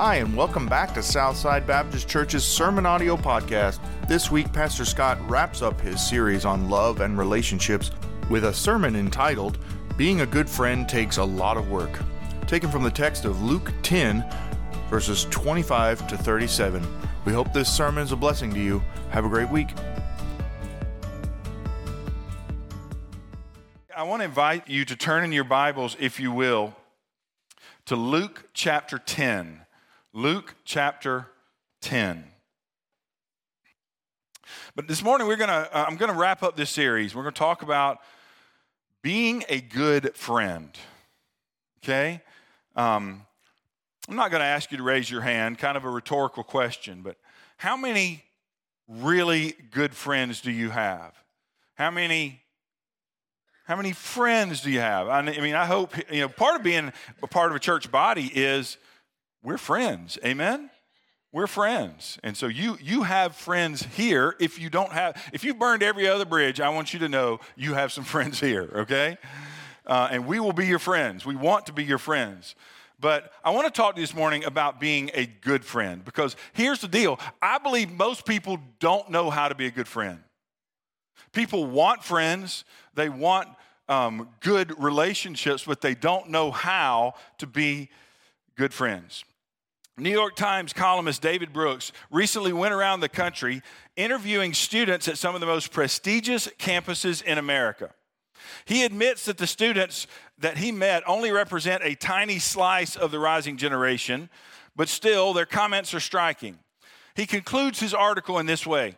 Hi, and welcome back to Southside Baptist Church's Sermon Audio Podcast. This week, Pastor Scott wraps up his series on love and relationships with a sermon entitled Being a Good Friend Takes a Lot of Work, taken from the text of Luke 10, verses 25 to 37. We hope this sermon is a blessing to you. Have a great week. I want to invite you to turn in your Bibles, if you will, to Luke chapter 10. Luke chapter 10. But this morning we're going to uh, I'm going to wrap up this series. We're going to talk about being a good friend. Okay? Um, I'm not going to ask you to raise your hand, kind of a rhetorical question, but how many really good friends do you have? How many how many friends do you have? I mean, I hope, you know, part of being a part of a church body is we're friends. Amen? We're friends. And so you you have friends here. If you don't have, if you've burned every other bridge, I want you to know you have some friends here, okay? Uh, and we will be your friends. We want to be your friends. But I want to talk to you this morning about being a good friend because here's the deal. I believe most people don't know how to be a good friend. People want friends, they want um, good relationships, but they don't know how to be good friends. New York Times columnist David Brooks recently went around the country interviewing students at some of the most prestigious campuses in America. He admits that the students that he met only represent a tiny slice of the rising generation, but still, their comments are striking. He concludes his article in this way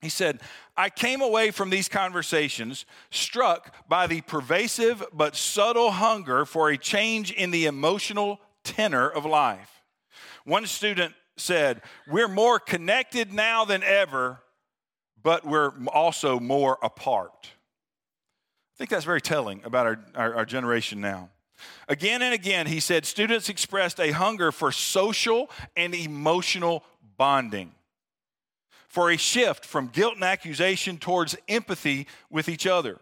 He said, I came away from these conversations struck by the pervasive but subtle hunger for a change in the emotional tenor of life. One student said, We're more connected now than ever, but we're also more apart. I think that's very telling about our, our, our, generation now. Again and again, he said, students expressed a hunger for social and emotional bonding, for a shift from guilt and accusation towards empathy with each other.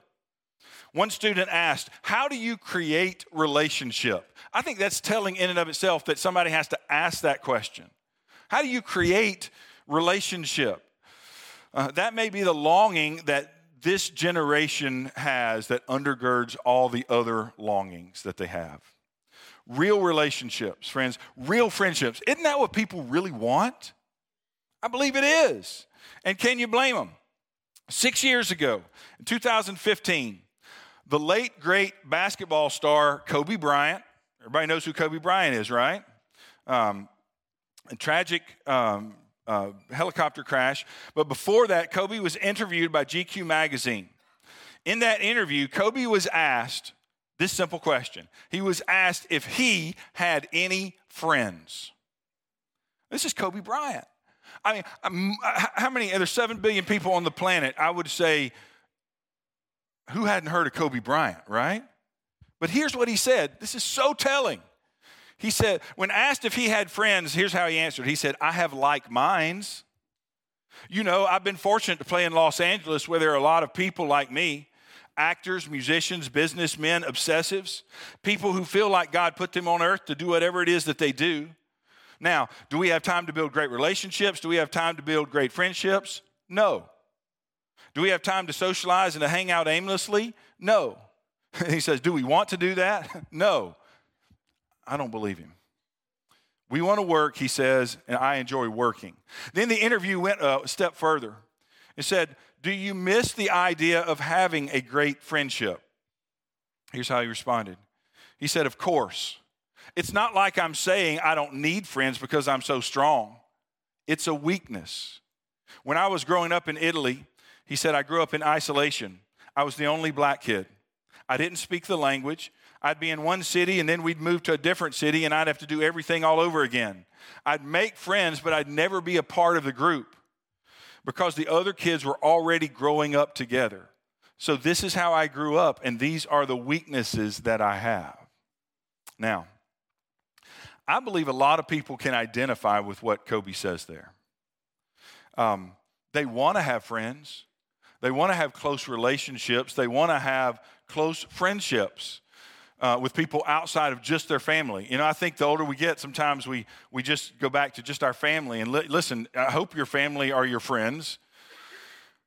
One student asked, How do you create relationship? I think that's telling in and of itself that somebody has to ask that question. How do you create relationship? Uh, that may be the longing that this generation has that undergirds all the other longings that they have. Real relationships, friends, real friendships. Isn't that what people really want? I believe it is. And can you blame them? Six years ago, in 2015, the late great basketball star Kobe Bryant. Everybody knows who Kobe Bryant is, right? Um, a tragic um, uh, helicopter crash. But before that, Kobe was interviewed by GQ magazine. In that interview, Kobe was asked this simple question. He was asked if he had any friends. This is Kobe Bryant. I mean, um, how many? There's seven billion people on the planet. I would say who hadn't heard of Kobe Bryant, right? But here's what he said. This is so telling. He said, when asked if he had friends, here's how he answered. He said, I have like minds. You know, I've been fortunate to play in Los Angeles where there are a lot of people like me actors, musicians, businessmen, obsessives, people who feel like God put them on earth to do whatever it is that they do. Now, do we have time to build great relationships? Do we have time to build great friendships? No. Do we have time to socialize and to hang out aimlessly? No. he says, Do we want to do that? no. I don't believe him. We want to work, he says, and I enjoy working. Then the interview went a step further. It said, Do you miss the idea of having a great friendship? Here's how he responded He said, Of course. It's not like I'm saying I don't need friends because I'm so strong, it's a weakness. When I was growing up in Italy, he said, I grew up in isolation. I was the only black kid. I didn't speak the language. I'd be in one city and then we'd move to a different city and I'd have to do everything all over again. I'd make friends, but I'd never be a part of the group because the other kids were already growing up together. So, this is how I grew up, and these are the weaknesses that I have. Now, I believe a lot of people can identify with what Kobe says there. Um, they want to have friends, they want to have close relationships, they want to have close friendships. uh, with people outside of just their family. You know, I think the older we get, sometimes we, we just go back to just our family. And li- listen, I hope your family are your friends.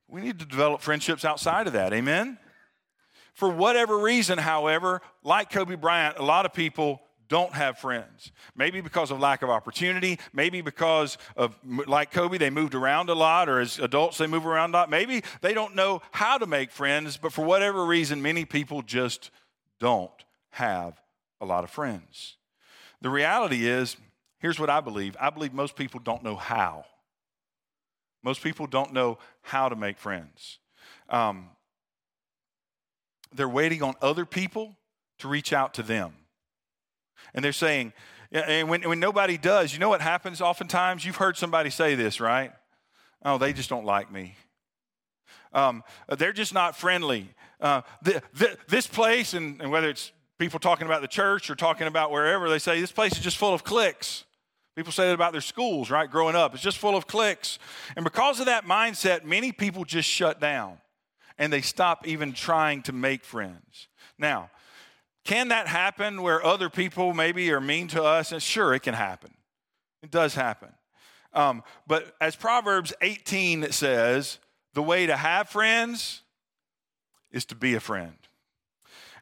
We need to develop friendships outside of that. Amen? For whatever reason, however, like Kobe Bryant, a lot of people don't have friends. Maybe because of lack of opportunity, maybe because of, like Kobe, they moved around a lot, or as adults, they move around a lot. Maybe they don't know how to make friends, but for whatever reason, many people just don't have a lot of friends. The reality is, here's what I believe I believe most people don't know how. Most people don't know how to make friends. Um, they're waiting on other people to reach out to them. And they're saying, and when, when nobody does, you know what happens oftentimes? You've heard somebody say this, right? Oh, they just don't like me. Um, they're just not friendly. Uh, the, the, this place, and, and whether it's people talking about the church or talking about wherever, they say this place is just full of cliques. People say that about their schools, right? Growing up, it's just full of cliques. And because of that mindset, many people just shut down and they stop even trying to make friends. Now, can that happen where other people maybe are mean to us? And sure, it can happen. It does happen. Um, but as Proverbs 18 says, the way to have friends is to be a friend.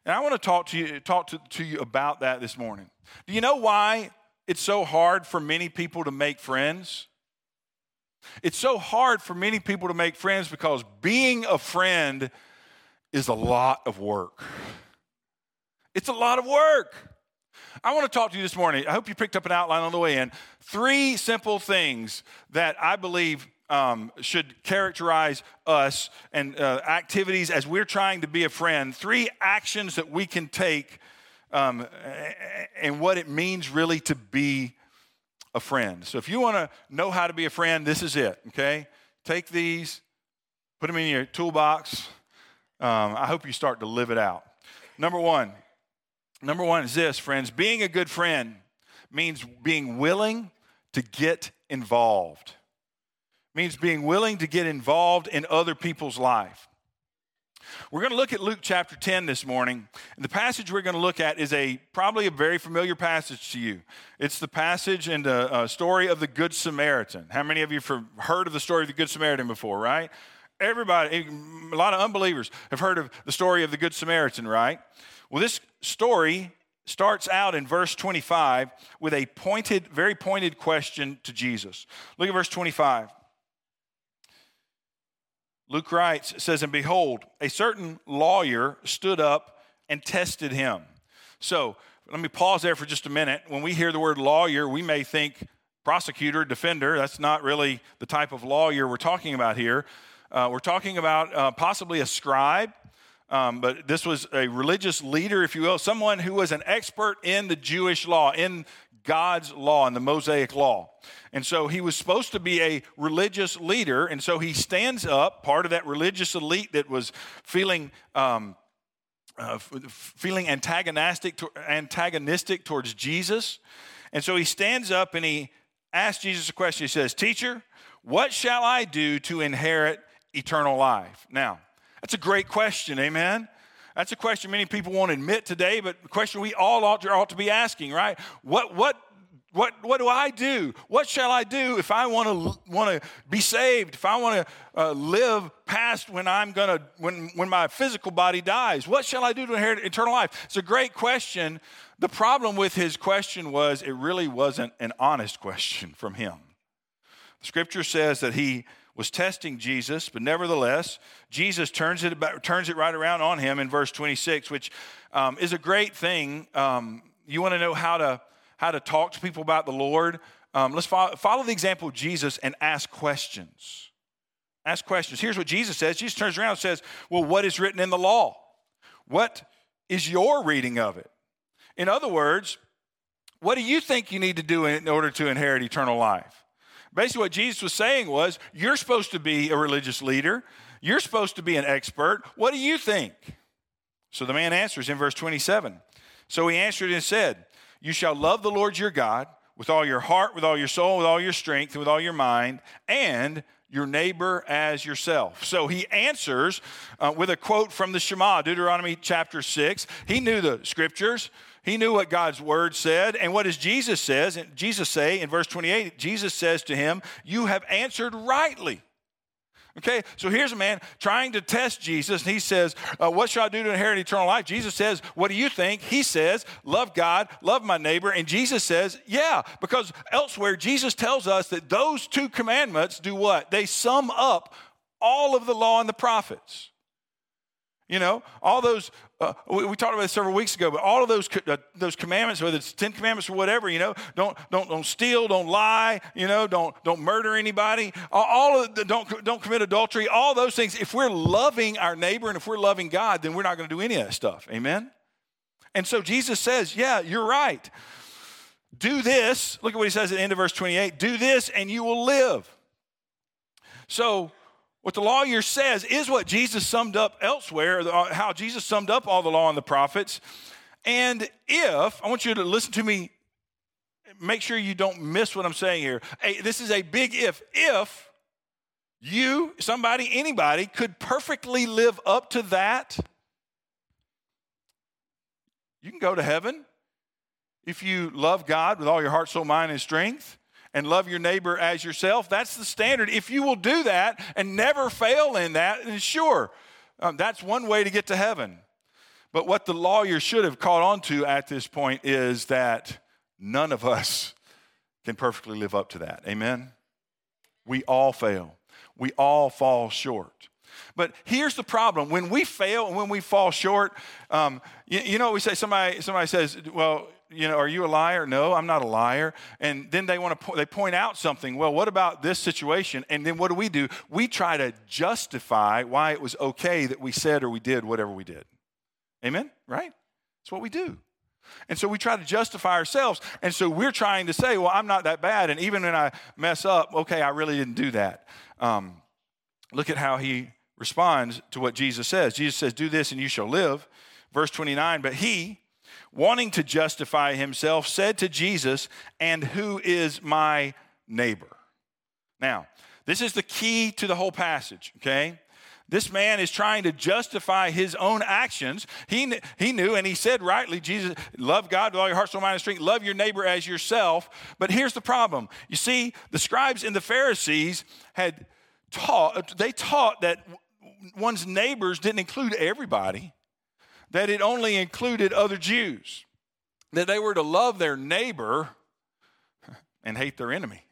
And I want to talk to you, talk to, to you about that this morning. Do you know why it's so hard for many people to make friends? It's so hard for many people to make friends because being a friend is a lot of work. It's a lot of work. I want to talk to you this morning. I hope you picked up an outline on the way in. Three simple things that I believe um, should characterize us and uh, activities as we're trying to be a friend. Three actions that we can take um, and what it means really to be a friend. So if you want to know how to be a friend, this is it, okay? Take these, put them in your toolbox. Um, I hope you start to live it out. Number one, Number one is this, friends being a good friend means being willing to get involved. Means being willing to get involved in other people's life. We're going to look at Luke chapter 10 this morning. And the passage we're going to look at is a probably a very familiar passage to you. It's the passage in the uh, story of the Good Samaritan. How many of you have heard of the story of the Good Samaritan before, right? Everybody, a lot of unbelievers have heard of the story of the Good Samaritan, right? Well, this story starts out in verse 25 with a pointed, very pointed question to Jesus. Look at verse 25. Luke writes, says, And behold, a certain lawyer stood up and tested him. So let me pause there for just a minute. When we hear the word lawyer, we may think prosecutor, defender. That's not really the type of lawyer we're talking about here. Uh, we're talking about uh, possibly a scribe um, but this was a religious leader, if you will, someone who was an expert in the Jewish law, in God's law, in the Mosaic law. And so he was supposed to be a religious leader. And so he stands up, part of that religious elite that was feeling. Um, uh, feeling antagonistic, to, antagonistic towards Jesus. And so he stands up and he asks Jesus a question. He says, Teacher, what shall I do to inherit eternal life? Now, that's a great question, amen? That's a question many people won't admit today, but a question we all ought to, ought to be asking, right? What, what, what, what do I do? What shall I do if I want to want to be saved? If I want to uh, live past when I'm gonna when when my physical body dies? What shall I do to inherit eternal life? It's a great question. The problem with his question was it really wasn't an honest question from him. The scripture says that he was testing Jesus, but nevertheless, Jesus turns it, about, turns it right around on him in verse 26, which um, is a great thing. Um, you want to know how to, how to talk to people about the Lord? Um, let's follow, follow the example of Jesus and ask questions. Ask questions. Here's what Jesus says Jesus turns around and says, Well, what is written in the law? What is your reading of it? In other words, what do you think you need to do in order to inherit eternal life? Basically, what Jesus was saying was, You're supposed to be a religious leader, you're supposed to be an expert. What do you think? So the man answers in verse 27. So he answered and said, You shall love the Lord your God with all your heart, with all your soul, with all your strength, and with all your mind, and your neighbor as yourself. So he answers uh, with a quote from the Shema, Deuteronomy chapter 6. He knew the scriptures. He knew what God's word said. And what does Jesus says? Jesus say in verse 28, Jesus says to him, "You have answered rightly." Okay, so here's a man trying to test Jesus, and he says, uh, What shall I do to inherit eternal life? Jesus says, What do you think? He says, Love God, love my neighbor. And Jesus says, Yeah, because elsewhere, Jesus tells us that those two commandments do what? They sum up all of the law and the prophets. You know, all those, uh, we, we, talked about this several weeks ago, but all of those, uh, those commandments, whether it's 10 commandments or whatever, you know, don't, don't, don't steal, don't lie, you know, don't, don't murder anybody, all of the, don't, don't commit adultery, all those things. If we're loving our neighbor and if we're loving God, then we're not going to do any of that stuff. Amen? And so Jesus says, yeah, you're right. Do this. Look at what he says at the end of verse 28 do this and you will live. So, what the lawyer says is what Jesus summed up elsewhere, uh, how Jesus summed up all the law and the prophets. And if, I want you to listen to me, make sure you don't miss what I'm saying here. This is a big if. If you, somebody, anybody could perfectly live up to that, you can go to heaven if you love God with all your heart, soul, mind, and strength and love your neighbor as yourself. That's the standard. If you will do that and never fail in that, then sure, um, that's one way to get to heaven. But what the lawyer should have caught on to at this point is that none of us can perfectly live up to that. Amen? We all fail, we all fall short. But here's the problem: when we fail and when we fall short, um, you, you know, we say somebody somebody says, "Well, you know, are you a liar? No, I'm not a liar. And then they want to po- they point out something. Well, what about this situation? And then what do we do? We try to justify why it was okay that we said or we did whatever we did. Amen? Right? That's what we do. And so we try to justify ourselves. And so we're trying to say, well, I'm not that bad. And even when I mess up, okay, I really didn't do that. Um, look at how he responds to what Jesus says. Jesus says, Do this and you shall live. Verse 29, but he, wanting to justify himself, said to Jesus, And who is my neighbor? Now, this is the key to the whole passage, okay? This man is trying to justify his own actions. He, he knew, and he said rightly, Jesus, love God with all your heart, soul, mind, and strength. Love your neighbor as yourself. But here's the problem. You see, the scribes and the Pharisees had taught, they taught that one's neighbors didn't include everybody that it only included other Jews, that they were to love their neighbor and hate their enemy,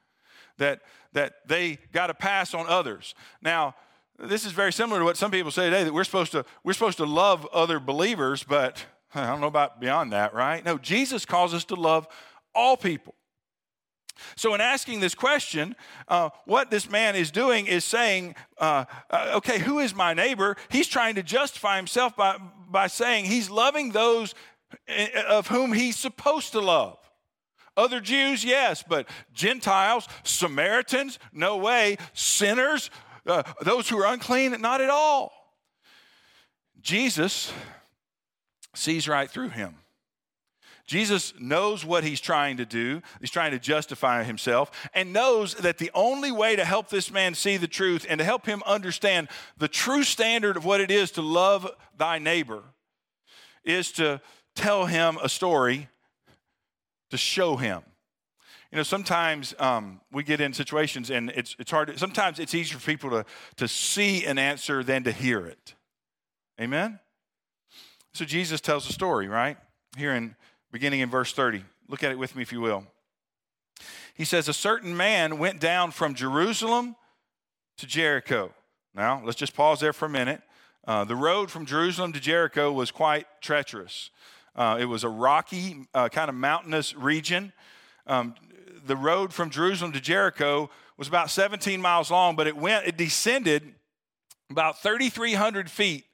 that, that they got to pass on others. Now, this is very similar to what some people say today that we're supposed to, we're supposed to love other believers, but I don't know about beyond that, right? No, Jesus calls us to love all people. So, in asking this question, uh, what this man is doing is saying, uh, uh, okay, who is my neighbor? He's trying to justify himself by, by saying he's loving those eh, of whom he's supposed to love. Other Jews, yes, but Gentiles, Samaritans, no way. Sinners, uh, those who are unclean, not at all. Jesus sees right through him. Jesus knows what he's trying to do. He's trying to justify himself and knows that the only way to help this man see the truth and to help him understand the true standard of what it is to love thy neighbor is to tell him a story to show him. You know, sometimes um, we get in situations and it's, it's hard. To, sometimes it's easier for people to, to see an answer than to hear it. Amen? So Jesus tells a story, right? Here in beginning in verse 30. Look at it with me, if you will. He says, A certain man went down from Jerusalem to Jericho. Now, let's just pause there for a minute. Uh, the road from Jerusalem to Jericho was quite treacherous. Uh, it was a rocky, uh, kind of mountainous region. Um, the road from Jerusalem to Jericho was about 17 miles long, but it went, it descended about 3,300 feet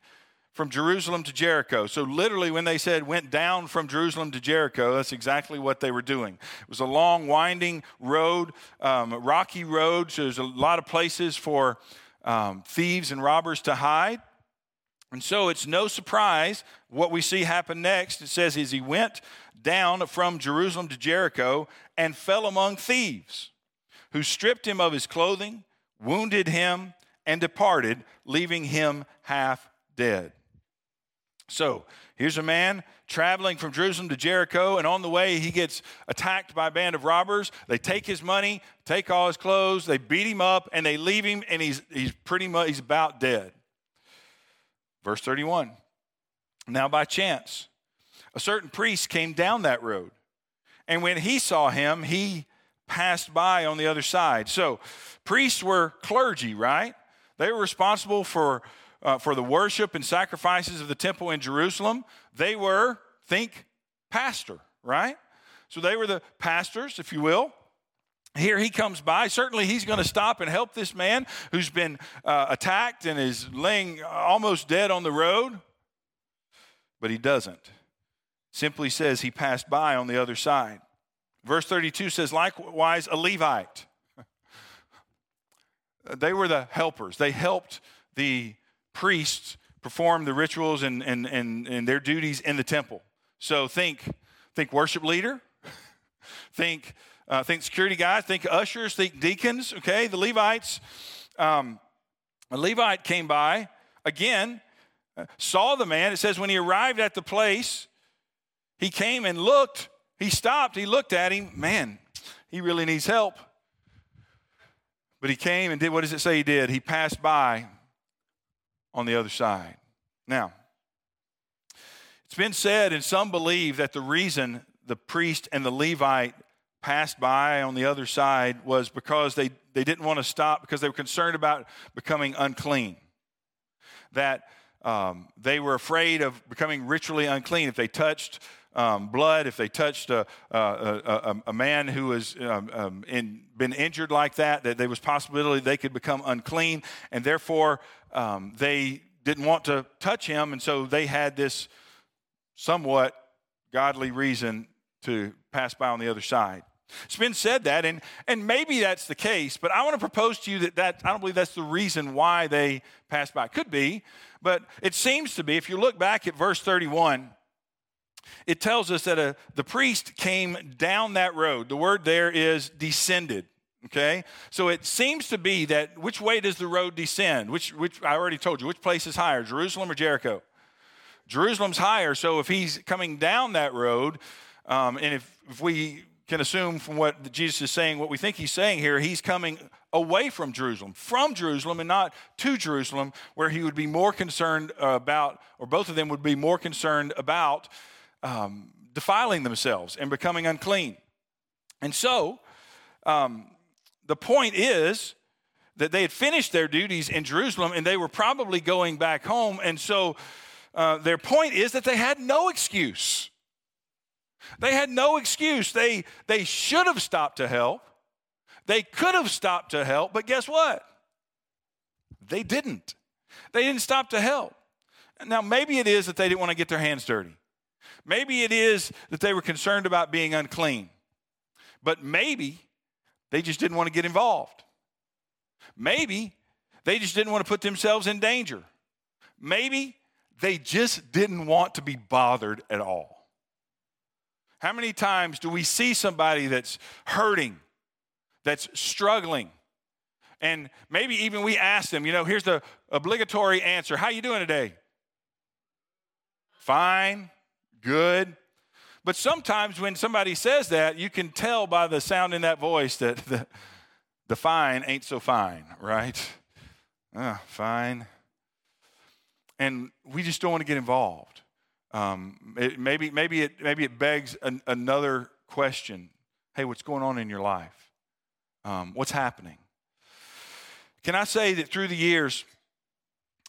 from Jerusalem to Jericho. So, literally, when they said went down from Jerusalem to Jericho, that's exactly what they were doing. It was a long, winding road, um, rocky road. So, there's a lot of places for um, thieves and robbers to hide. And so, it's no surprise what we see happen next. It says, as he went down from Jerusalem to Jericho and fell among thieves, who stripped him of his clothing wounded him, and departed, leaving him half dead. So here's a man traveling from Jerusalem to Jericho, and on the way, he gets attacked by a band of robbers. They take his money, take all his clothes, they beat him up, and they leave him, and he's, he's pretty much he's about dead. Verse 31. Now, by chance, a certain priest came down that road, and when he saw him, he passed by on the other side. So, priests were clergy, right? They were responsible for, uh, for the worship and sacrifices of the temple in Jerusalem. They were, think, pastor, right? So they were the pastors, if you will. Here he comes by. Certainly, he's going to stop and help this man who's been uh, attacked and is laying almost dead on the road. But he doesn't. Simply says he passed by on the other side. Verse 32 says, likewise, a Levite. they were the helpers. They helped the priests perform the rituals and, and, and, and their duties in the temple. So think, think worship leader, think, uh, think security guys, think ushers, think deacons, okay? The Levites. Um, a Levite came by, again, uh, saw the man. It says when he arrived at the place, he came and looked. He stopped, he looked at him. Man, he really needs help. But he came and did what does it say he did? He passed by on the other side. Now, it's been said, and some believe that the reason the priest and the Levite passed by on the other side was because they, they didn't want to stop because they were concerned about becoming unclean. That um, they were afraid of becoming ritually unclean if they touched um, blood, if they touched a, a, a, a man who was um, um, in, been injured like that, that there was possibility they could become unclean, and therefore um, they didn't want to touch him, and so they had this somewhat godly reason to pass by on the other side. It's been said that, and, and maybe that's the case, but I want to propose to you that, that I don't believe that's the reason why they passed by. Could be, but it seems to be. If you look back at verse 31, it tells us that a, the priest came down that road. The word there is descended. Okay? So it seems to be that which way does the road descend? Which, which I already told you, which place is higher, Jerusalem or Jericho? Jerusalem's higher, so if he's coming down that road, um, and if, if we can assume from what Jesus is saying, what we think he's saying here, he's coming away from Jerusalem, from Jerusalem, and not to Jerusalem, where he would be more concerned about, or both of them would be more concerned about um, defiling themselves and becoming unclean. And so, um, the point is that they had finished their duties in Jerusalem and they were probably going back home. And so, uh, their point is that they had no excuse. They had no excuse. They, they should have stopped to help. They could have stopped to help, but guess what? They didn't. They didn't stop to help. Now, maybe it is that they didn't want to get their hands dirty. Maybe it is that they were concerned about being unclean, but maybe they just didn't want to get involved. Maybe they just didn't want to put themselves in danger. Maybe they just didn't want to be bothered at all. How many times do we see somebody that's hurting, that's struggling, and maybe even we ask them, you know, here's the obligatory answer. How are you doing today? Fine good. But sometimes when somebody says that, you can tell by the sound in that voice that the, the fine ain't so fine, right? Uh, fine. And we just don't want to get involved. Um, it, maybe, maybe, it, maybe it begs an, another question Hey, what's going on in your life? Um, what's happening? Can I say that through the years,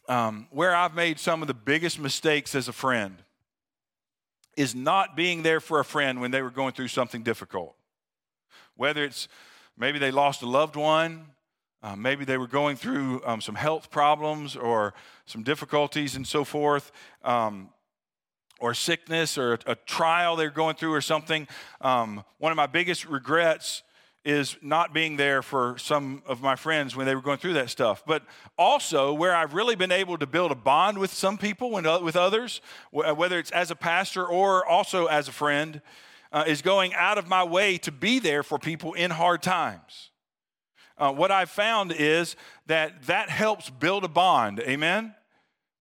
um, where I've made some of the biggest mistakes as a friend is not being there for a friend when they were going through something difficult. Whether it's maybe they lost a loved one, uh, maybe they were going through um, some health problems or some difficulties and so forth, um, or sickness or a, a, trial they're going through or something. Um, one of my biggest regrets is not being there for some of my friends when they were going through that stuff. But also, where I've really been able to build a bond with some people and uh, with others, whether it's as a pastor or also as a friend, uh, is going out of my way to be there for people in hard times. uh, what I've found is that that helps build a bond. Amen?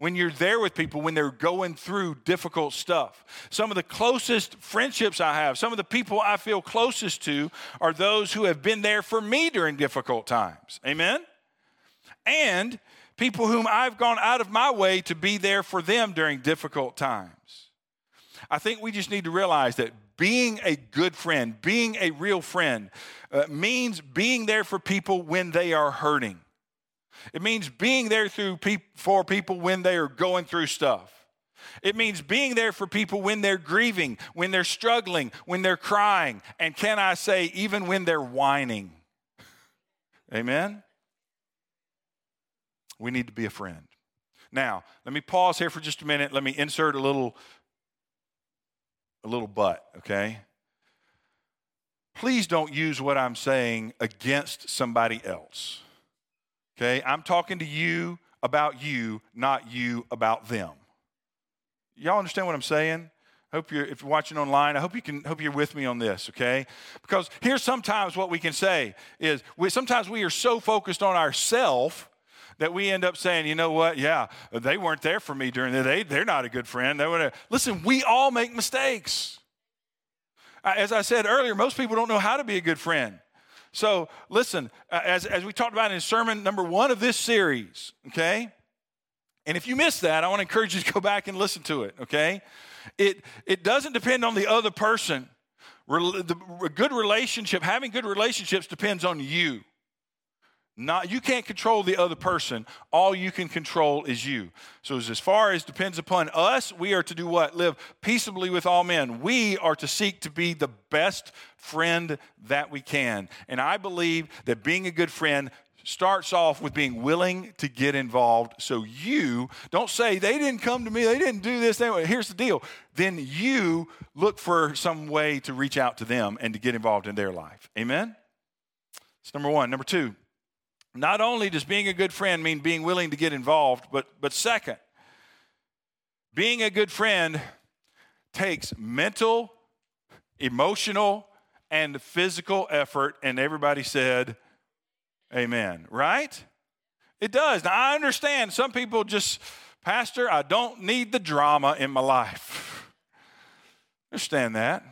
When you're there with people when they're going through difficult stuff. Some of the closest friendships I have, some of the people I feel closest to are those who have been there for me during difficult times. Amen? And people whom I've gone out of my way to be there for them during difficult times. I think we just need to realize that being a good friend, being a real friend, uh, means being there for people when they are hurting. It means being there through pe- for people when they are going through stuff. It means being there for people when they're grieving, when they're struggling, when they're crying, and can I say, even when they're whining. Amen? We need to be a friend. Now, let me pause here for just a minute. Let me insert a little a little but, okay? Please don't use what I'm saying against somebody else. Okay? I'm talking to you about you, not you about them. Y'all understand what I'm saying? Hope you're if you're watching online, I hope you can hope you're with me on this, okay? Because here's sometimes what we can say is we sometimes we are so focused on ourselves that we end up saying, you know what, yeah, they weren't there for me during the day. They're not a good friend. They would Listen, we all make mistakes. As I said earlier, most people don't know how to be a good friend. So listen, uh, as, as we talked about in sermon number one of this series, okay? And if you missed that, I want to encourage you to go back and listen to it, okay? It, it doesn't depend on the other person. The good relationship, having good relationships depends on you. Not you can't control the other person. All you can control is you. So as far as depends upon us, we are to do what? Live peaceably with all men. We are to seek to be the best friend that we can. And I believe that being a good friend starts off with being willing to get involved. So you don't say they didn't come to me, they didn't do this. They, here's the deal. Then you look for some way to reach out to them and to get involved in their life. Amen. It's number one. Number two, not only does being a good friend mean being willing to get involved, but, but second, being a good friend takes mental, emotional, and physical effort. And everybody said, Amen, right? It does. Now, I understand some people just, Pastor, I don't need the drama in my life. understand that.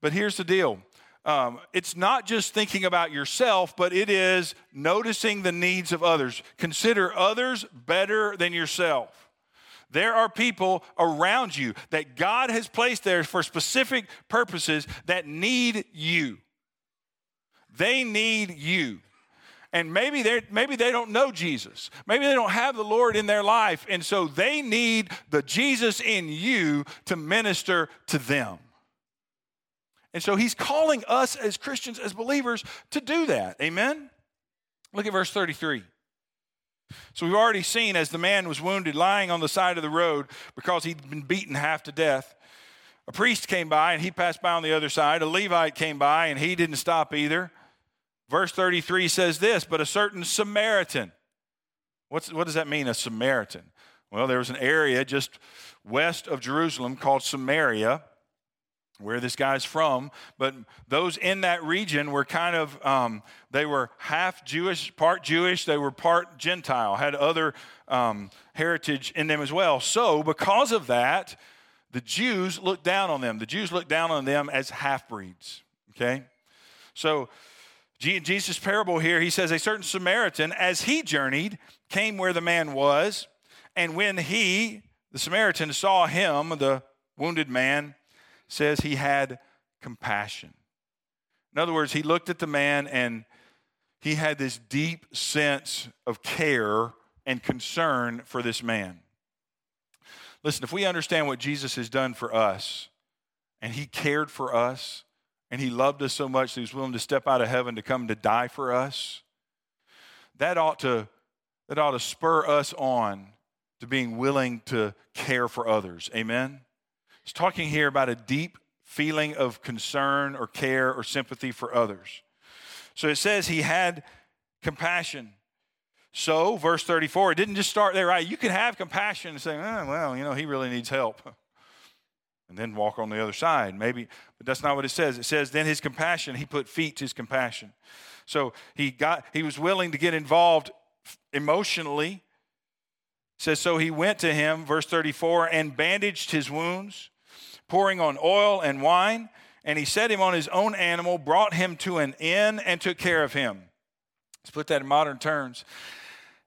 But here's the deal um, it's not just thinking about yourself, but it is noticing the needs of others. Consider others better than yourself. There are people around you that God has placed there for specific purposes that need you. They need you. And maybe they maybe they don't know Jesus. Maybe they don't have the Lord in their life and so they need the Jesus in you to minister to them. And so he's calling us as Christians, as believers, to do that. Amen? Look at verse 33. So we've already seen as the man was wounded, lying on the side of the road because he'd been beaten half to death. A priest came by and he passed by on the other side. A Levite came by and he didn't stop either. Verse 33 says this, but a certain Samaritan. What's, what does that mean, a Samaritan? Well, there was an area just west of Jerusalem called Samaria where this guy's from, but those in that region were kind of, um, they were half Jewish, part Jewish, they were part Gentile, had other um, heritage in them as well. So, because of that, the Jews looked down on them. The Jews looked down on them as half breeds, okay? So, Jesus' parable here, he says, A certain Samaritan, as he journeyed, came where the man was, and when he, the Samaritan, saw him, the wounded man, says he had compassion. In other words, he looked at the man and he had this deep sense of care and concern for this man. Listen, if we understand what Jesus has done for us, and he cared for us, and he loved us so much that he was willing to step out of heaven to come to die for us, that ought to, that ought to spur us on to being willing to care for others. Amen? He's talking here about a deep feeling of concern or care or sympathy for others. So it says he had compassion. So, verse 34, it didn't just start there, right? You can have compassion and say, oh, well, you know, he really needs help. and then walk on the other side. Maybe, but that's not what it says. It says, then his compassion, he put feet to his compassion. So he got he was willing to get involved emotionally. It says, so he went to him, verse 34, and bandaged his wounds, pouring on oil and wine, and he set him on his own animal, brought him to an inn, and took care of him. Let's put that in modern terms.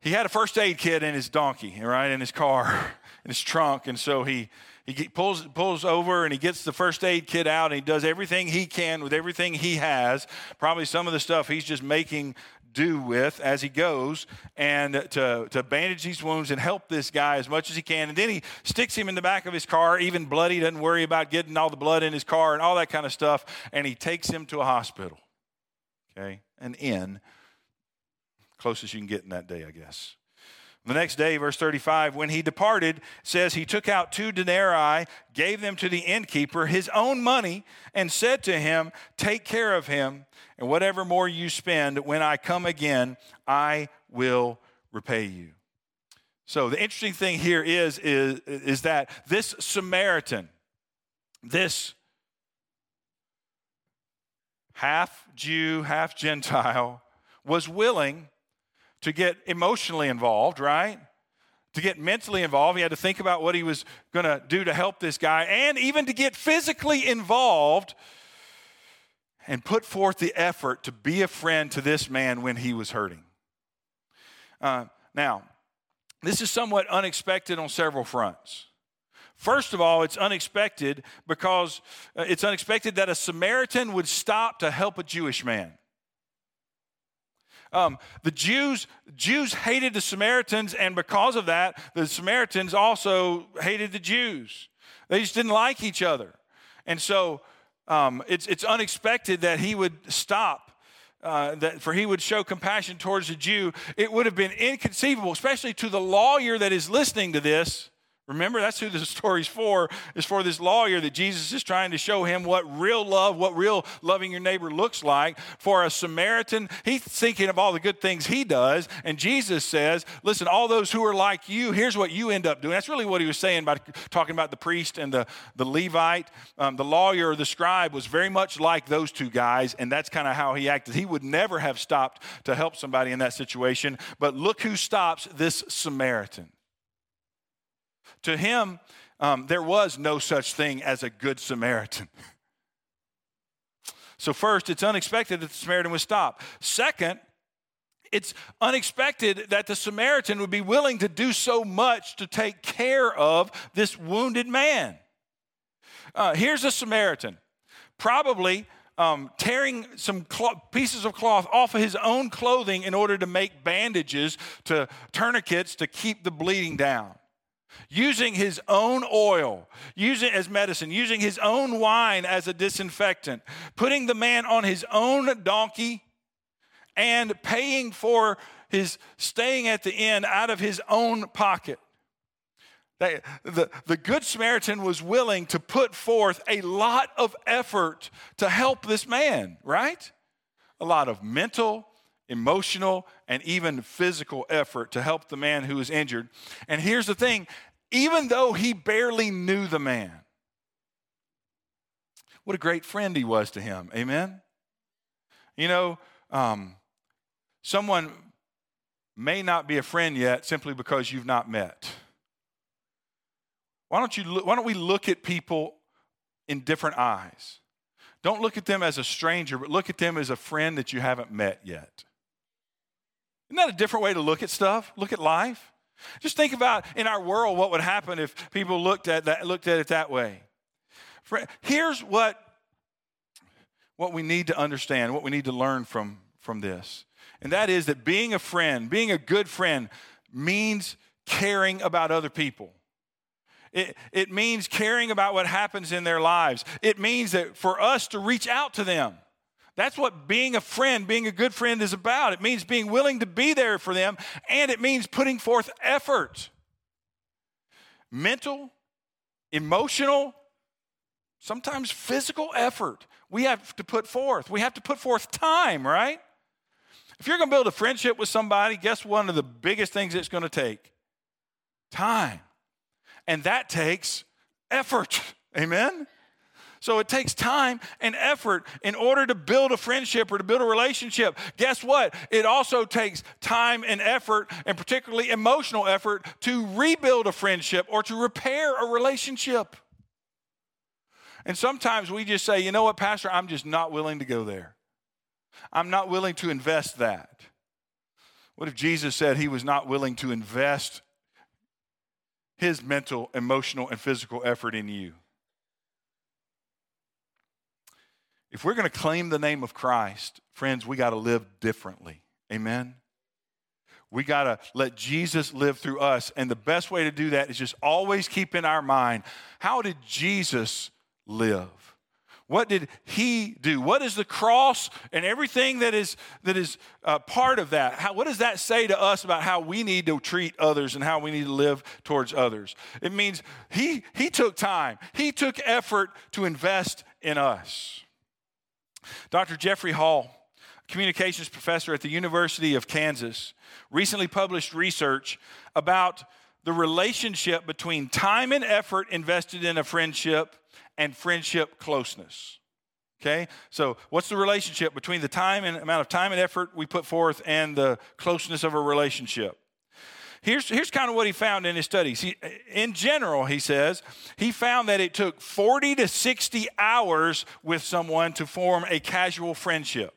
He had a first aid kit in his donkey, right, in his car, in his trunk, and so he he pulls, pulls over and he gets the first aid kit out and he does everything he can with everything he has. Probably some of the stuff he's just making do with as he goes and to, to bandage these wounds and help this guy as much as he can. And then he sticks him in the back of his car, even bloody, doesn't worry about getting all the blood in his car and all that kind of stuff. And he takes him to a hospital, okay, an inn, closest you can get in that day, I guess. The next day, verse 35, when he departed, says he took out two denarii, gave them to the innkeeper, his own money, and said to him, Take care of him, and whatever more you spend, when I come again, I will repay you. So the interesting thing here is, is, is that this Samaritan, this half Jew, half Gentile, was willing to get emotionally involved, right? To get mentally involved. He had to think about what he was going to do to help this guy, and even to get physically involved and put forth the effort to be a friend to this man when he was hurting. Uh, now, this is somewhat unexpected on several fronts. First of all, it's unexpected because uh, it's unexpected that a Samaritan would stop to help a Jewish man. Um, the Jews, Jews hated the Samaritans, and because of that, the Samaritans also hated the Jews. They just didn't like each other. And so um, it's, it's unexpected that he would stop, uh, that for he would show compassion towards a Jew. It would have been inconceivable, especially to the lawyer that is listening to this, Remember, that's who the story's for, is for this lawyer that Jesus is trying to show him what real love, what real loving your neighbor looks like. For a Samaritan, he's thinking of all the good things he does. And Jesus says, listen, all those who are like you, here's what you end up doing. That's really what he was saying by talking about the priest and the, the Levite. Um, the lawyer or the scribe was very much like those two guys, and that's kind of how he acted. He would never have stopped to help somebody in that situation. But look who stops this Samaritan. To him, um, there was no such thing as a good Samaritan. So, first, it's unexpected that the Samaritan would stop. Second, it's unexpected that the Samaritan would be willing to do so much to take care of this wounded man. Uh, here's a Samaritan, probably um, tearing some pieces of cloth off of his own clothing in order to make bandages, to tourniquets to keep the bleeding down using his own oil, using it as medicine, using his own wine as a disinfectant, putting the man on his own donkey, and paying for his staying at the inn out of his own pocket. The, the, the Good Samaritan was willing to put forth a lot of effort to help this man, right? A lot of mental, emotional, and even physical effort to help the man who was injured. And here's the thing even though he barely knew the man. What a great friend he was to him. Amen? You know, um, someone may not be a friend yet simply because you've not met. Why don't, you why don't we look at people in different eyes? Don't look at them as a stranger, but look at them as a friend that you haven't met yet. Isn't that a different way to look at stuff? Look at life? Just think about in our world what would happen if people looked at that looked at it that way. Here's what what we need to understand, what we need to learn from from this. And that is that being a friend, being a good friend means caring about other people. It, it means caring about what happens in their lives. It means that for us to reach out to them. That's what being a friend, being a good friend is about. It means being willing to be there for them, and it means putting forth effort mental, emotional, sometimes physical effort we have to put forth. We have to put forth time, right? If you're going to build a friendship with somebody, guess one of the biggest things it's going to take? Time. And that takes effort. Amen? So it takes time and effort in order to build a friendship or to build a relationship. Guess what? It also takes time and effort, and particularly emotional effort, to rebuild a friendship or to repair a relationship. And sometimes we just say, you know what, Pastor, I'm just not willing to go there. I'm not willing to invest that. What if Jesus said he was not willing to invest his mental, emotional, and physical effort in you? If we're going to claim the name of Christ, friends, we got to live differently. Amen. We got to let Jesus live through us. And the best way to do that is just always keep in our mind how did Jesus live? What did he do? What is the cross and everything that is that is uh, part of that? How, what does that say to us about how we need to treat others and how we need to live towards others? It means he he took time, he took effort to invest in us. Dr. Jeffrey Hall, communications professor at the University of Kansas, recently published research about the relationship between time and effort invested in a friendship and friendship closeness. Okay? So, what's the relationship between the time and amount of time and effort we put forth and the closeness of a relationship? Here's, here's kind of what he found in his studies. He, in general, he says, he found that it took 40 to 60 hours with someone to form a casual friendship.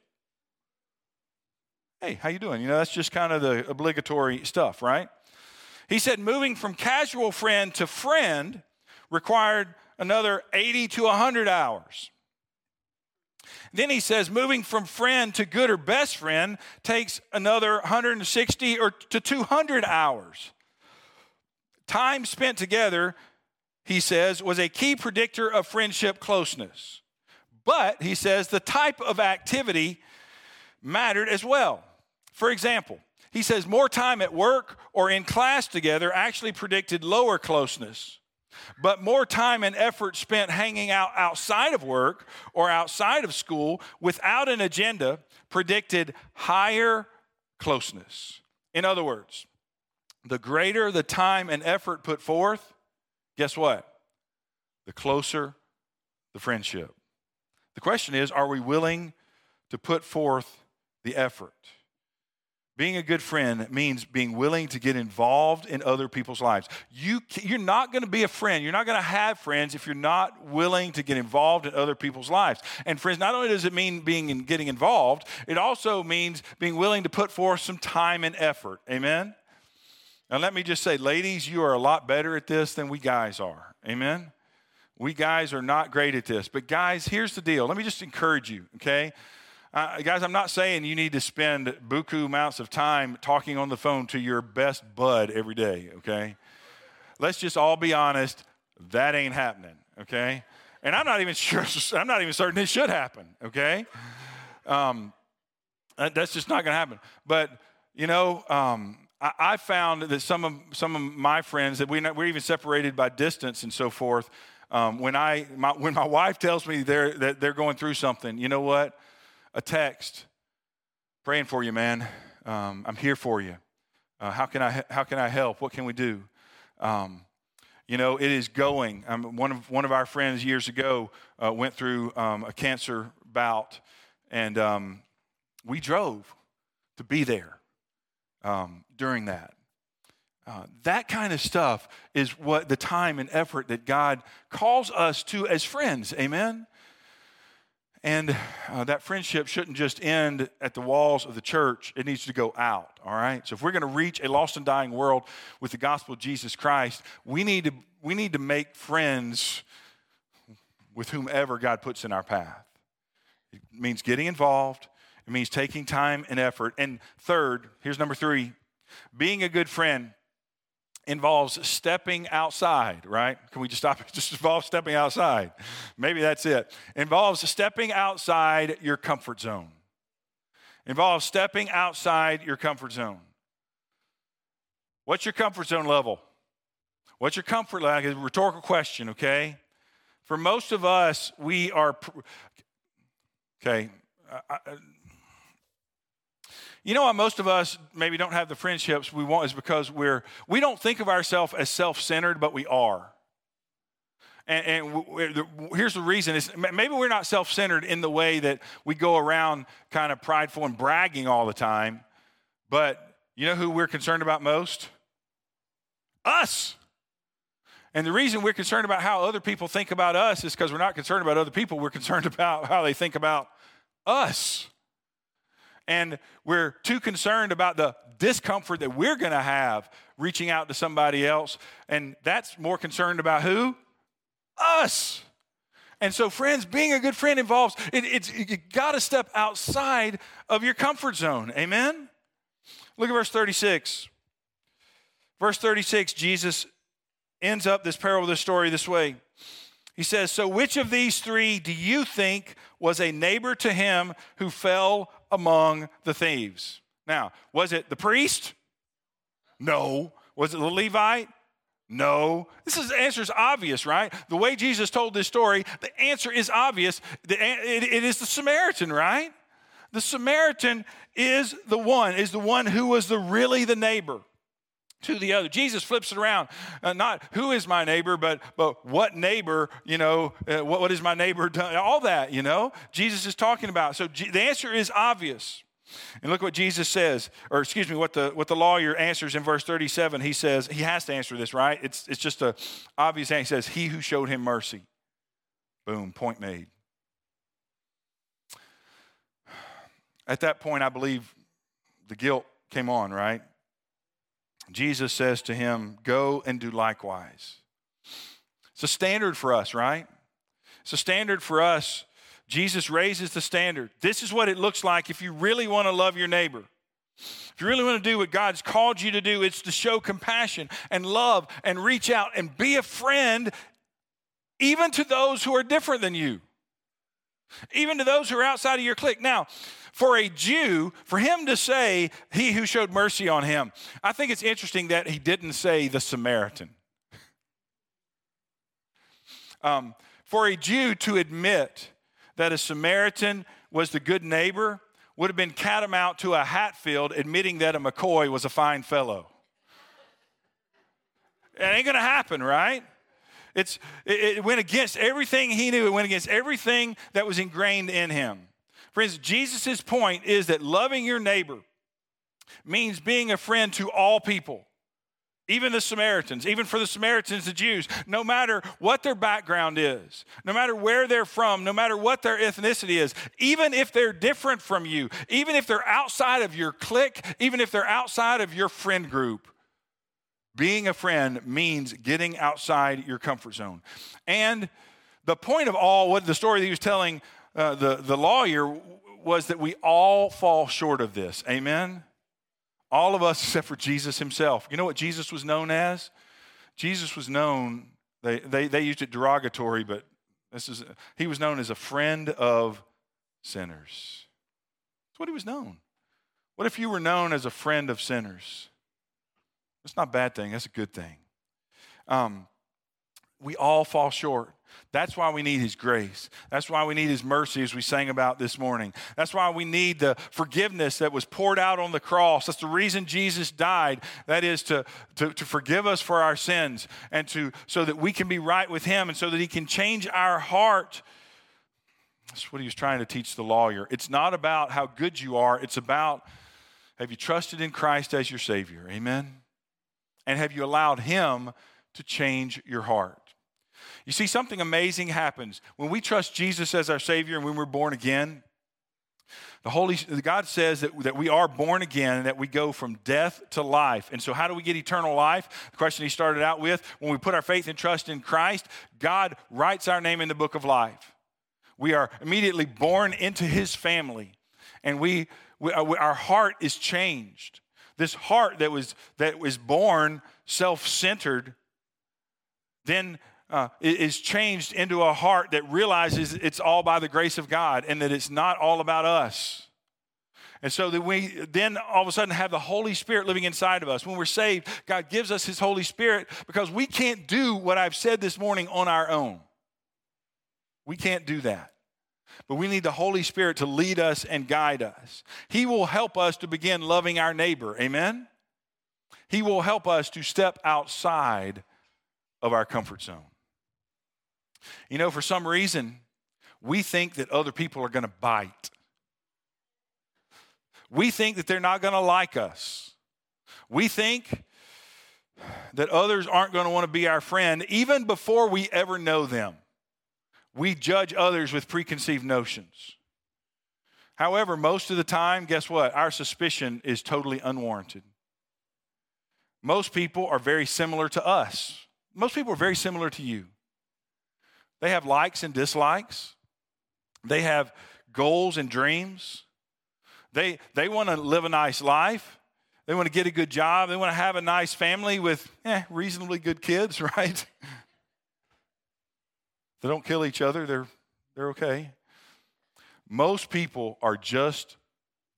Hey, how you doing? You know, that's just kind of the obligatory stuff, right? He said moving from casual friend to friend required another 80 to 100 hours. Then he says moving from friend to good or best friend takes another 160 or to 200 hours. Time spent together, he says, was a key predictor of friendship closeness. But he says the type of activity mattered as well. For example, he says more time at work or in class together actually predicted lower closeness. But more time and effort spent hanging out outside of work or outside of school without an agenda predicted higher closeness. In other words, the greater the time and effort put forth, guess what? The closer the friendship. The question is are we willing to put forth the effort? Being a good friend means being willing to get involved in other people's lives. You, you're not going to be a friend. You're not going to have friends if you're not willing to get involved in other people's lives. And friends, not only does it mean being in, getting involved, it also means being willing to put forth some time and effort. Amen. Now, let me just say, ladies, you are a lot better at this than we guys are. Amen. We guys are not great at this. But, guys, here's the deal. Let me just encourage you, okay? Uh, guys, I'm not saying you need to spend buku amounts of time talking on the phone to your best bud every day, okay? Let's just all be honest, that ain't happening, okay? And I'm not even sure, I'm not even certain it should happen, okay? Um, that's just not gonna happen. But, you know, um, I, I, found that some of, some of my friends that we, we're even separated by distance and so forth. Um, when, I, my, when my wife tells me they're, that they're going through something, you know what? A text praying for you, man. Um, I'm here for you. Uh, how, can I, how can I help? What can we do? Um, you know, it is going. Um, one, of, one of our friends years ago uh, went through um, a cancer bout, and um, we drove to be there um, during that. Uh, that kind of stuff is what the time and effort that God calls us to as friends. Amen? And uh, that friendship shouldn't just end at the walls of the church, it needs to go out, all right? So if we're going to reach a lost and dying world with the gospel of Jesus Christ, we need to, we need to make friends with whomever God puts in our path. It means getting involved, it means taking time and effort. And third, here's number three being a good friend involves stepping outside, right? Can we just stop? It just involves stepping outside. Maybe that's it. Involves stepping outside your comfort zone. Involves stepping outside your comfort zone. What's your comfort zone level? What's your comfort level? It's a rhetorical question, okay? For most of us, we are, okay, you know why most of us maybe don't have the friendships we want is because we're we don't think of ourselves as self-centered, but we are. And, and w- here's the reason is maybe we're not self centered in the way that we go around kind of prideful and bragging all the time, but you know who we're concerned about most? Us. And the reason we're concerned about how other people think about us is because we're not concerned about other people, we're concerned about how they think about us. And we're too concerned about the discomfort that we're going to have reaching out to somebody else. And that's more concerned about who? Us. And so, friends, being a good friend involves it, it's you got to step outside of your comfort zone. Amen. Look at verse 36. Verse 36, Jesus ends up this parable, this story this way. He says, So which of these three do you think was a neighbor to him who fell among the thieves? Now, was it the priest? No. Was it the Levite? No. This is, the answer is obvious, right? The way Jesus told this story, the answer is obvious. it is the Samaritan, right? The Samaritan is the one, is the one who was the really the neighbor to the other. Jesus flips it around. Uh, not who is my neighbor, but, but what neighbor, you know, uh, what, what is my neighbor done? All that, you know, Jesus is talking about. So G- the answer is obvious. And look what Jesus says, or excuse me, what the, what the lawyer answers in verse 37. He says, he has to answer this, right? It's, it's just a obvious answer. He says, he who showed him mercy. Boom, point made. At that point, I believe the guilt came on, right? Jesus says to him, Go and do likewise. It's a standard for us, right? It's a standard for us. Jesus raises the standard. This is what it looks like if you really want to love your neighbor. If you really want to do what God's called you to do, it's to show compassion and love and reach out and be a friend even to those who are different than you, even to those who are outside of your clique. Now, for a Jew, for him to say, He who showed mercy on him, I think it's interesting that he didn't say the Samaritan. Um, for a Jew to admit that a Samaritan was the good neighbor would have been catamount to a Hatfield admitting that a McCoy was a fine fellow. It ain't gonna happen, right? It's, it, it went against everything he knew. It went against everything that was ingrained in him. Friends, Jesus' point is that loving your neighbor means being a friend to all people, even the Samaritans, even for the Samaritans, the Jews, no matter what their background is, no matter where they're from, no matter what their ethnicity is, even if they're different from you, even if they're outside of your clique, even if they're outside of your friend group. Being a friend means getting outside your comfort zone. And the point of all, what the story that he was telling uh, the, the lawyer was that we all fall short of this. Amen? All of us except for Jesus himself. You know what Jesus was known as? Jesus was known, they, they, they used it derogatory, but this is, he was known as a friend of sinners. That's what he was known. What if you were known as a friend of sinners? That's not a bad thing, that's a good thing. Um, we all fall short. That's why we need His grace. That's why we need His mercy, as we sang about this morning. That's why we need the forgiveness that was poured out on the cross. That's the reason Jesus died. That is to, to, to forgive us for our sins and to so that we can be right with Him and so that He can change our heart. That's what He was trying to teach the lawyer. It's not about how good you are, it's about have you trusted in Christ as your Savior? Amen. And have you allowed Him to change your heart? You see, something amazing happens when we trust Jesus as our Savior and when we're born again. The Holy God says that, that we are born again and that we go from death to life. And so, how do we get eternal life? The question he started out with when we put our faith and trust in Christ, God writes our name in the book of life. We are immediately born into his family, and we, we uh, our heart is changed. This heart that was, that was born self centered then uh, is changed into a heart that realizes it's all by the grace of God and that it's not all about us. And so that we then all of a sudden have the Holy Spirit living inside of us. When we're saved, God gives us His Holy Spirit because we can't do what I've said this morning on our own. We can't do that. But we need the Holy Spirit to lead us and guide us. He will help us to begin loving our neighbor. Amen? He will help us to step outside of our comfort zone. You know, for some reason, we think that other people are going to bite. We think that they're not going to like us. We think that others aren't going to want to be our friend even before we ever know them. We judge others with preconceived notions. However, most of the time, guess what? Our suspicion is totally unwarranted. Most people are very similar to us. Most people are very similar to you. They have likes and dislikes. They have goals and dreams. They, they want to live a nice life. They want to get a good job. They want to have a nice family with eh, reasonably good kids, right? they don't kill each other, they're, they're okay. Most people are just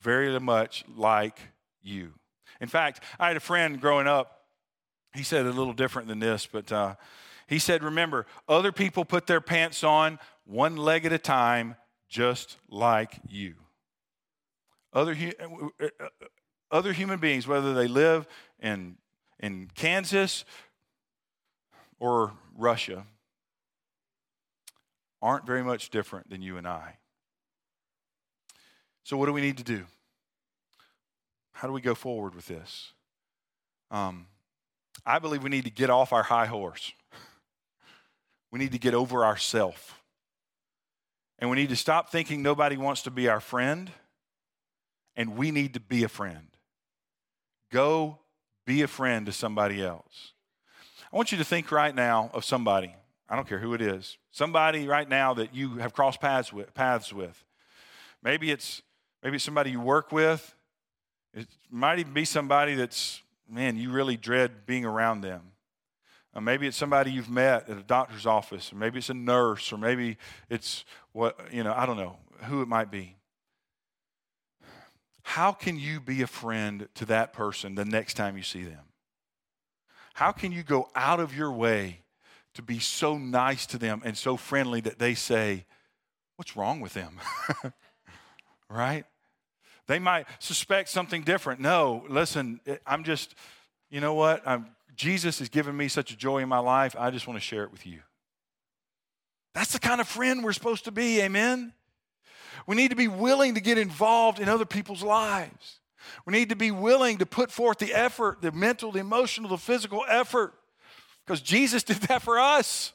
very much like you. In fact, I had a friend growing up. He said a little different than this, but uh, he said, Remember, other people put their pants on one leg at a time, just like you. Other, uh, uh, other human beings, whether they live in, in Kansas or Russia, aren't very much different than you and I. So, what do we need to do? How do we go forward with this? Um, I believe we need to get off our high horse. We need to get over ourself. And we need to stop thinking nobody wants to be our friend, and we need to be a friend. Go be a friend to somebody else. I want you to think right now of somebody. I don't care who it is. Somebody right now that you have crossed paths with. Paths with. Maybe it's maybe it's somebody you work with. It might even be somebody that's man you really dread being around them. Uh, maybe it's somebody you've met at a doctor's office, or maybe it's a nurse, or maybe it's what you know. I don't know who it might be. How can you be a friend to that person the next time you see them? How can you go out of your way to be so nice to them and so friendly that they say, What's wrong with them? right? They might suspect something different. No, listen, I'm just, you know what? I'm, Jesus has given me such a joy in my life. I just want to share it with you. That's the kind of friend we're supposed to be, amen? We need to be willing to get involved in other people's lives. We need to be willing to put forth the effort, the mental, the emotional, the physical effort, because Jesus did that for us.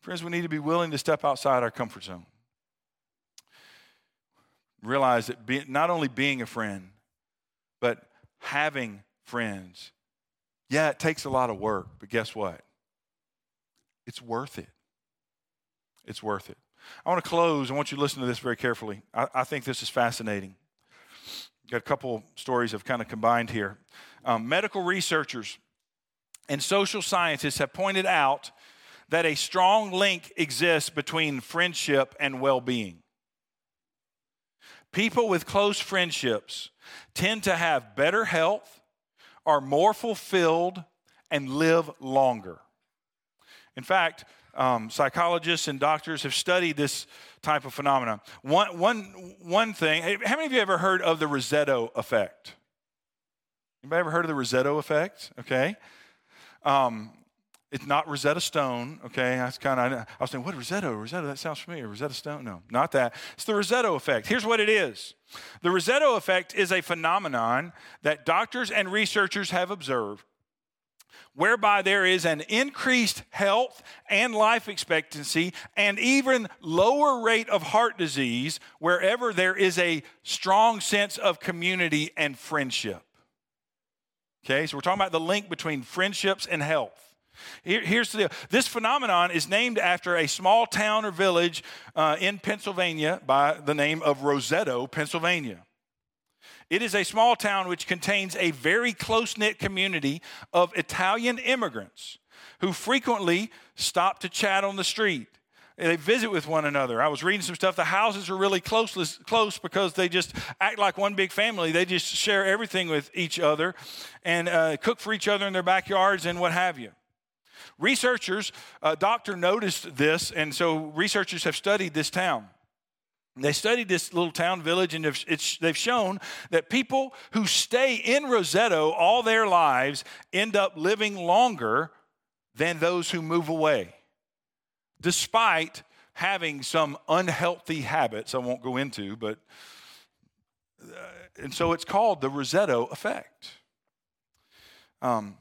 Friends, we need to be willing to step outside our comfort zone. Realize that be, not only being a friend, but having friends. Yeah, it takes a lot of work, but guess what? It's worth it. It's worth it. I want to close. I want you to listen to this very carefully. I, I think this is fascinating. Got a couple stories have kind of combined here. Um, medical researchers and social scientists have pointed out that a strong link exists between friendship and well being. People with close friendships tend to have better health, are more fulfilled, and live longer. In fact, um, psychologists and doctors have studied this type of phenomenon. One, one, one thing, how many of you ever heard of the Roseto effect? Anybody ever heard of the Roseto effect? Okay. Um, it's not Rosetta Stone, okay? That's kind of, I was saying, what, Rosetta? Rosetta, that sounds familiar. Rosetta Stone? No, not that. It's the Roseto effect. Here's what it is the Roseto effect is a phenomenon that doctors and researchers have observed whereby there is an increased health and life expectancy and even lower rate of heart disease wherever there is a strong sense of community and friendship. Okay, so we're talking about the link between friendships and health. Here, here's the deal. This phenomenon is named after a small town or village uh, in Pennsylvania by the name of Roseto, Pennsylvania. It is a small town which contains a very close knit community of Italian immigrants who frequently stop to chat on the street. They visit with one another. I was reading some stuff. The houses are really close, close because they just act like one big family. They just share everything with each other and uh, cook for each other in their backyards and what have you. Researchers, a uh, doctor noticed this, and so researchers have studied this town. They studied this little town village, and they've shown that people who stay in Roseto all their lives end up living longer than those who move away. despite having some unhealthy habits I won't go into, but uh, and so it's called the Roseto effect. Um,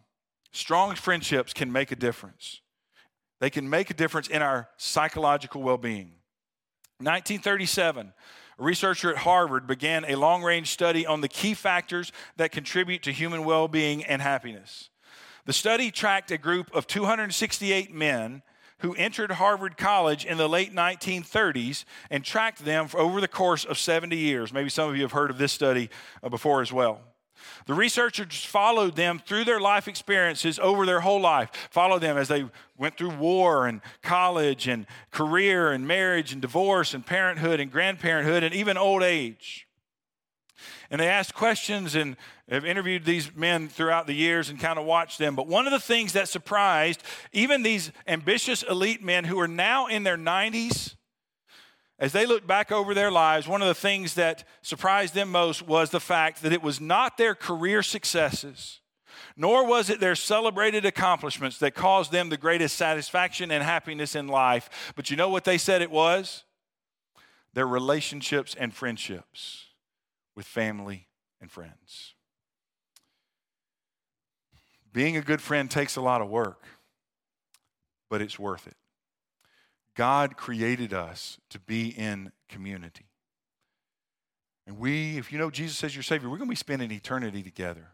strong friendships can make a difference. They can make a difference in our psychological well being. 1937, a researcher at Harvard began a long range study on the key factors that contribute to human well being and happiness. The study tracked a group of 268 men who entered Harvard College in the late 1930s and tracked them over the course of 70 years. Maybe some of you have heard of this study uh, before as well. The researchers followed them through their life experiences over their whole life, followed them as they went through war and college and career and marriage and divorce and parenthood and grandparenthood and even old age. And they asked questions and have interviewed these men throughout the years and kind of watched them. But one of the things that surprised even these ambitious elite men who are now in their 90s, as they looked back over their lives, one of the things that surprised them most was the fact that it was not their career successes, nor was it their celebrated accomplishments that caused them the greatest satisfaction and happiness in life. But you know what they said it was? Their relationships and friendships with family and friends. Being a good friend takes a lot of work, but it's worth it. God created us to be in community. And we, if you know Jesus as your Savior, we're going to be spending eternity together.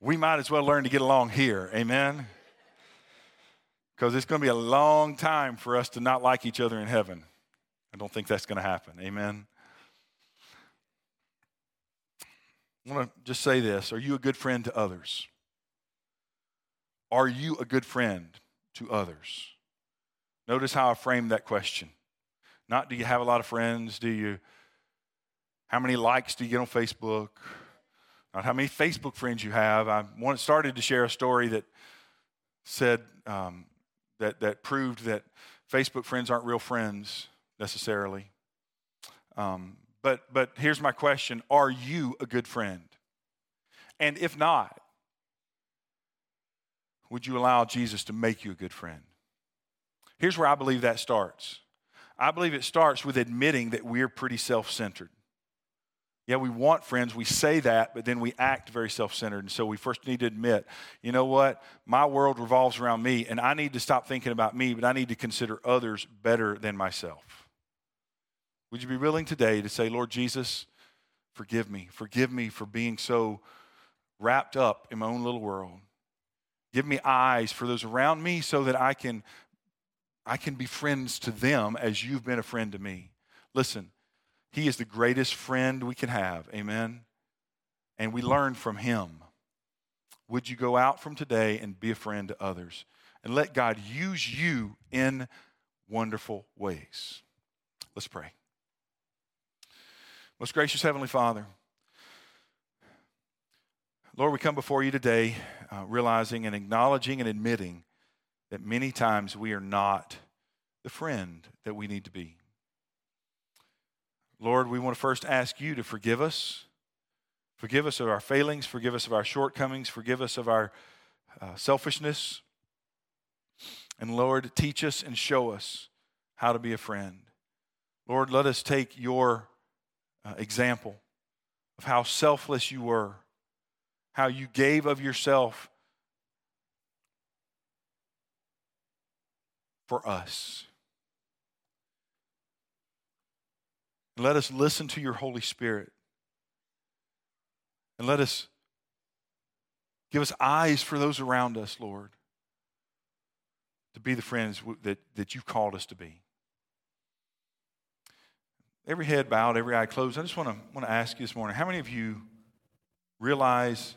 We might as well learn to get along here. Amen? Because it's going to be a long time for us to not like each other in heaven. I don't think that's going to happen. Amen? I want to just say this Are you a good friend to others? Are you a good friend to others? Notice how I framed that question. Not do you have a lot of friends? Do you, how many likes do you get on Facebook? Not how many Facebook friends you have. I started to share a story that said, um, that, that proved that Facebook friends aren't real friends necessarily. Um, but, but here's my question Are you a good friend? And if not, would you allow Jesus to make you a good friend? Here's where I believe that starts. I believe it starts with admitting that we're pretty self centered. Yeah, we want friends, we say that, but then we act very self centered. And so we first need to admit, you know what? My world revolves around me, and I need to stop thinking about me, but I need to consider others better than myself. Would you be willing today to say, Lord Jesus, forgive me? Forgive me for being so wrapped up in my own little world. Give me eyes for those around me so that I can, I can be friends to them as you've been a friend to me. Listen, He is the greatest friend we can have. Amen. And we learn from Him. Would you go out from today and be a friend to others? And let God use you in wonderful ways. Let's pray. Most gracious Heavenly Father, Lord, we come before you today uh, realizing and acknowledging and admitting that many times we are not the friend that we need to be. Lord, we want to first ask you to forgive us. Forgive us of our failings, forgive us of our shortcomings, forgive us of our uh, selfishness. And Lord, teach us and show us how to be a friend. Lord, let us take your uh, example of how selfless you were how you gave of yourself for us. Let us listen to your Holy Spirit. And let us give us eyes for those around us, Lord, to be the friends that, that you've called us to be. Every head bowed, every eye closed. I just want to, want to ask you this morning how many of you realize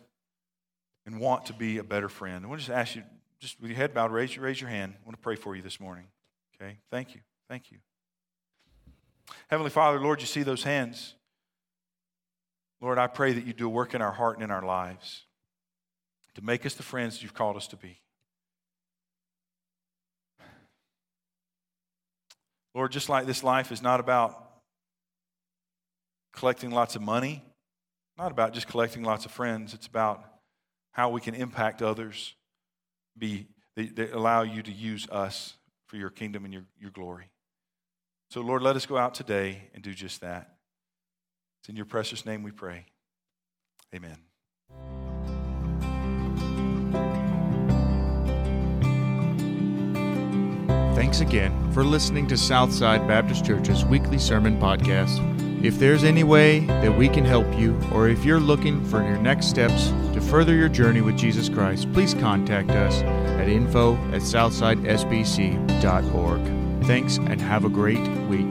and want to be a better friend. I want to just ask you, just with your head bowed, raise, raise your hand. I want to pray for you this morning. Okay? Thank you. Thank you. Heavenly Father, Lord, you see those hands. Lord, I pray that you do a work in our heart and in our lives to make us the friends you've called us to be. Lord, just like this life is not about collecting lots of money, not about just collecting lots of friends, it's about how we can impact others be they, they allow you to use us for your kingdom and your, your glory. So, Lord, let us go out today and do just that. It's in your precious name we pray. Amen. Thanks again for listening to Southside Baptist Church's weekly sermon podcast. If there's any way that we can help you, or if you're looking for your next steps further your journey with Jesus Christ, please contact us at info at southsidesbc.org. Thanks and have a great week.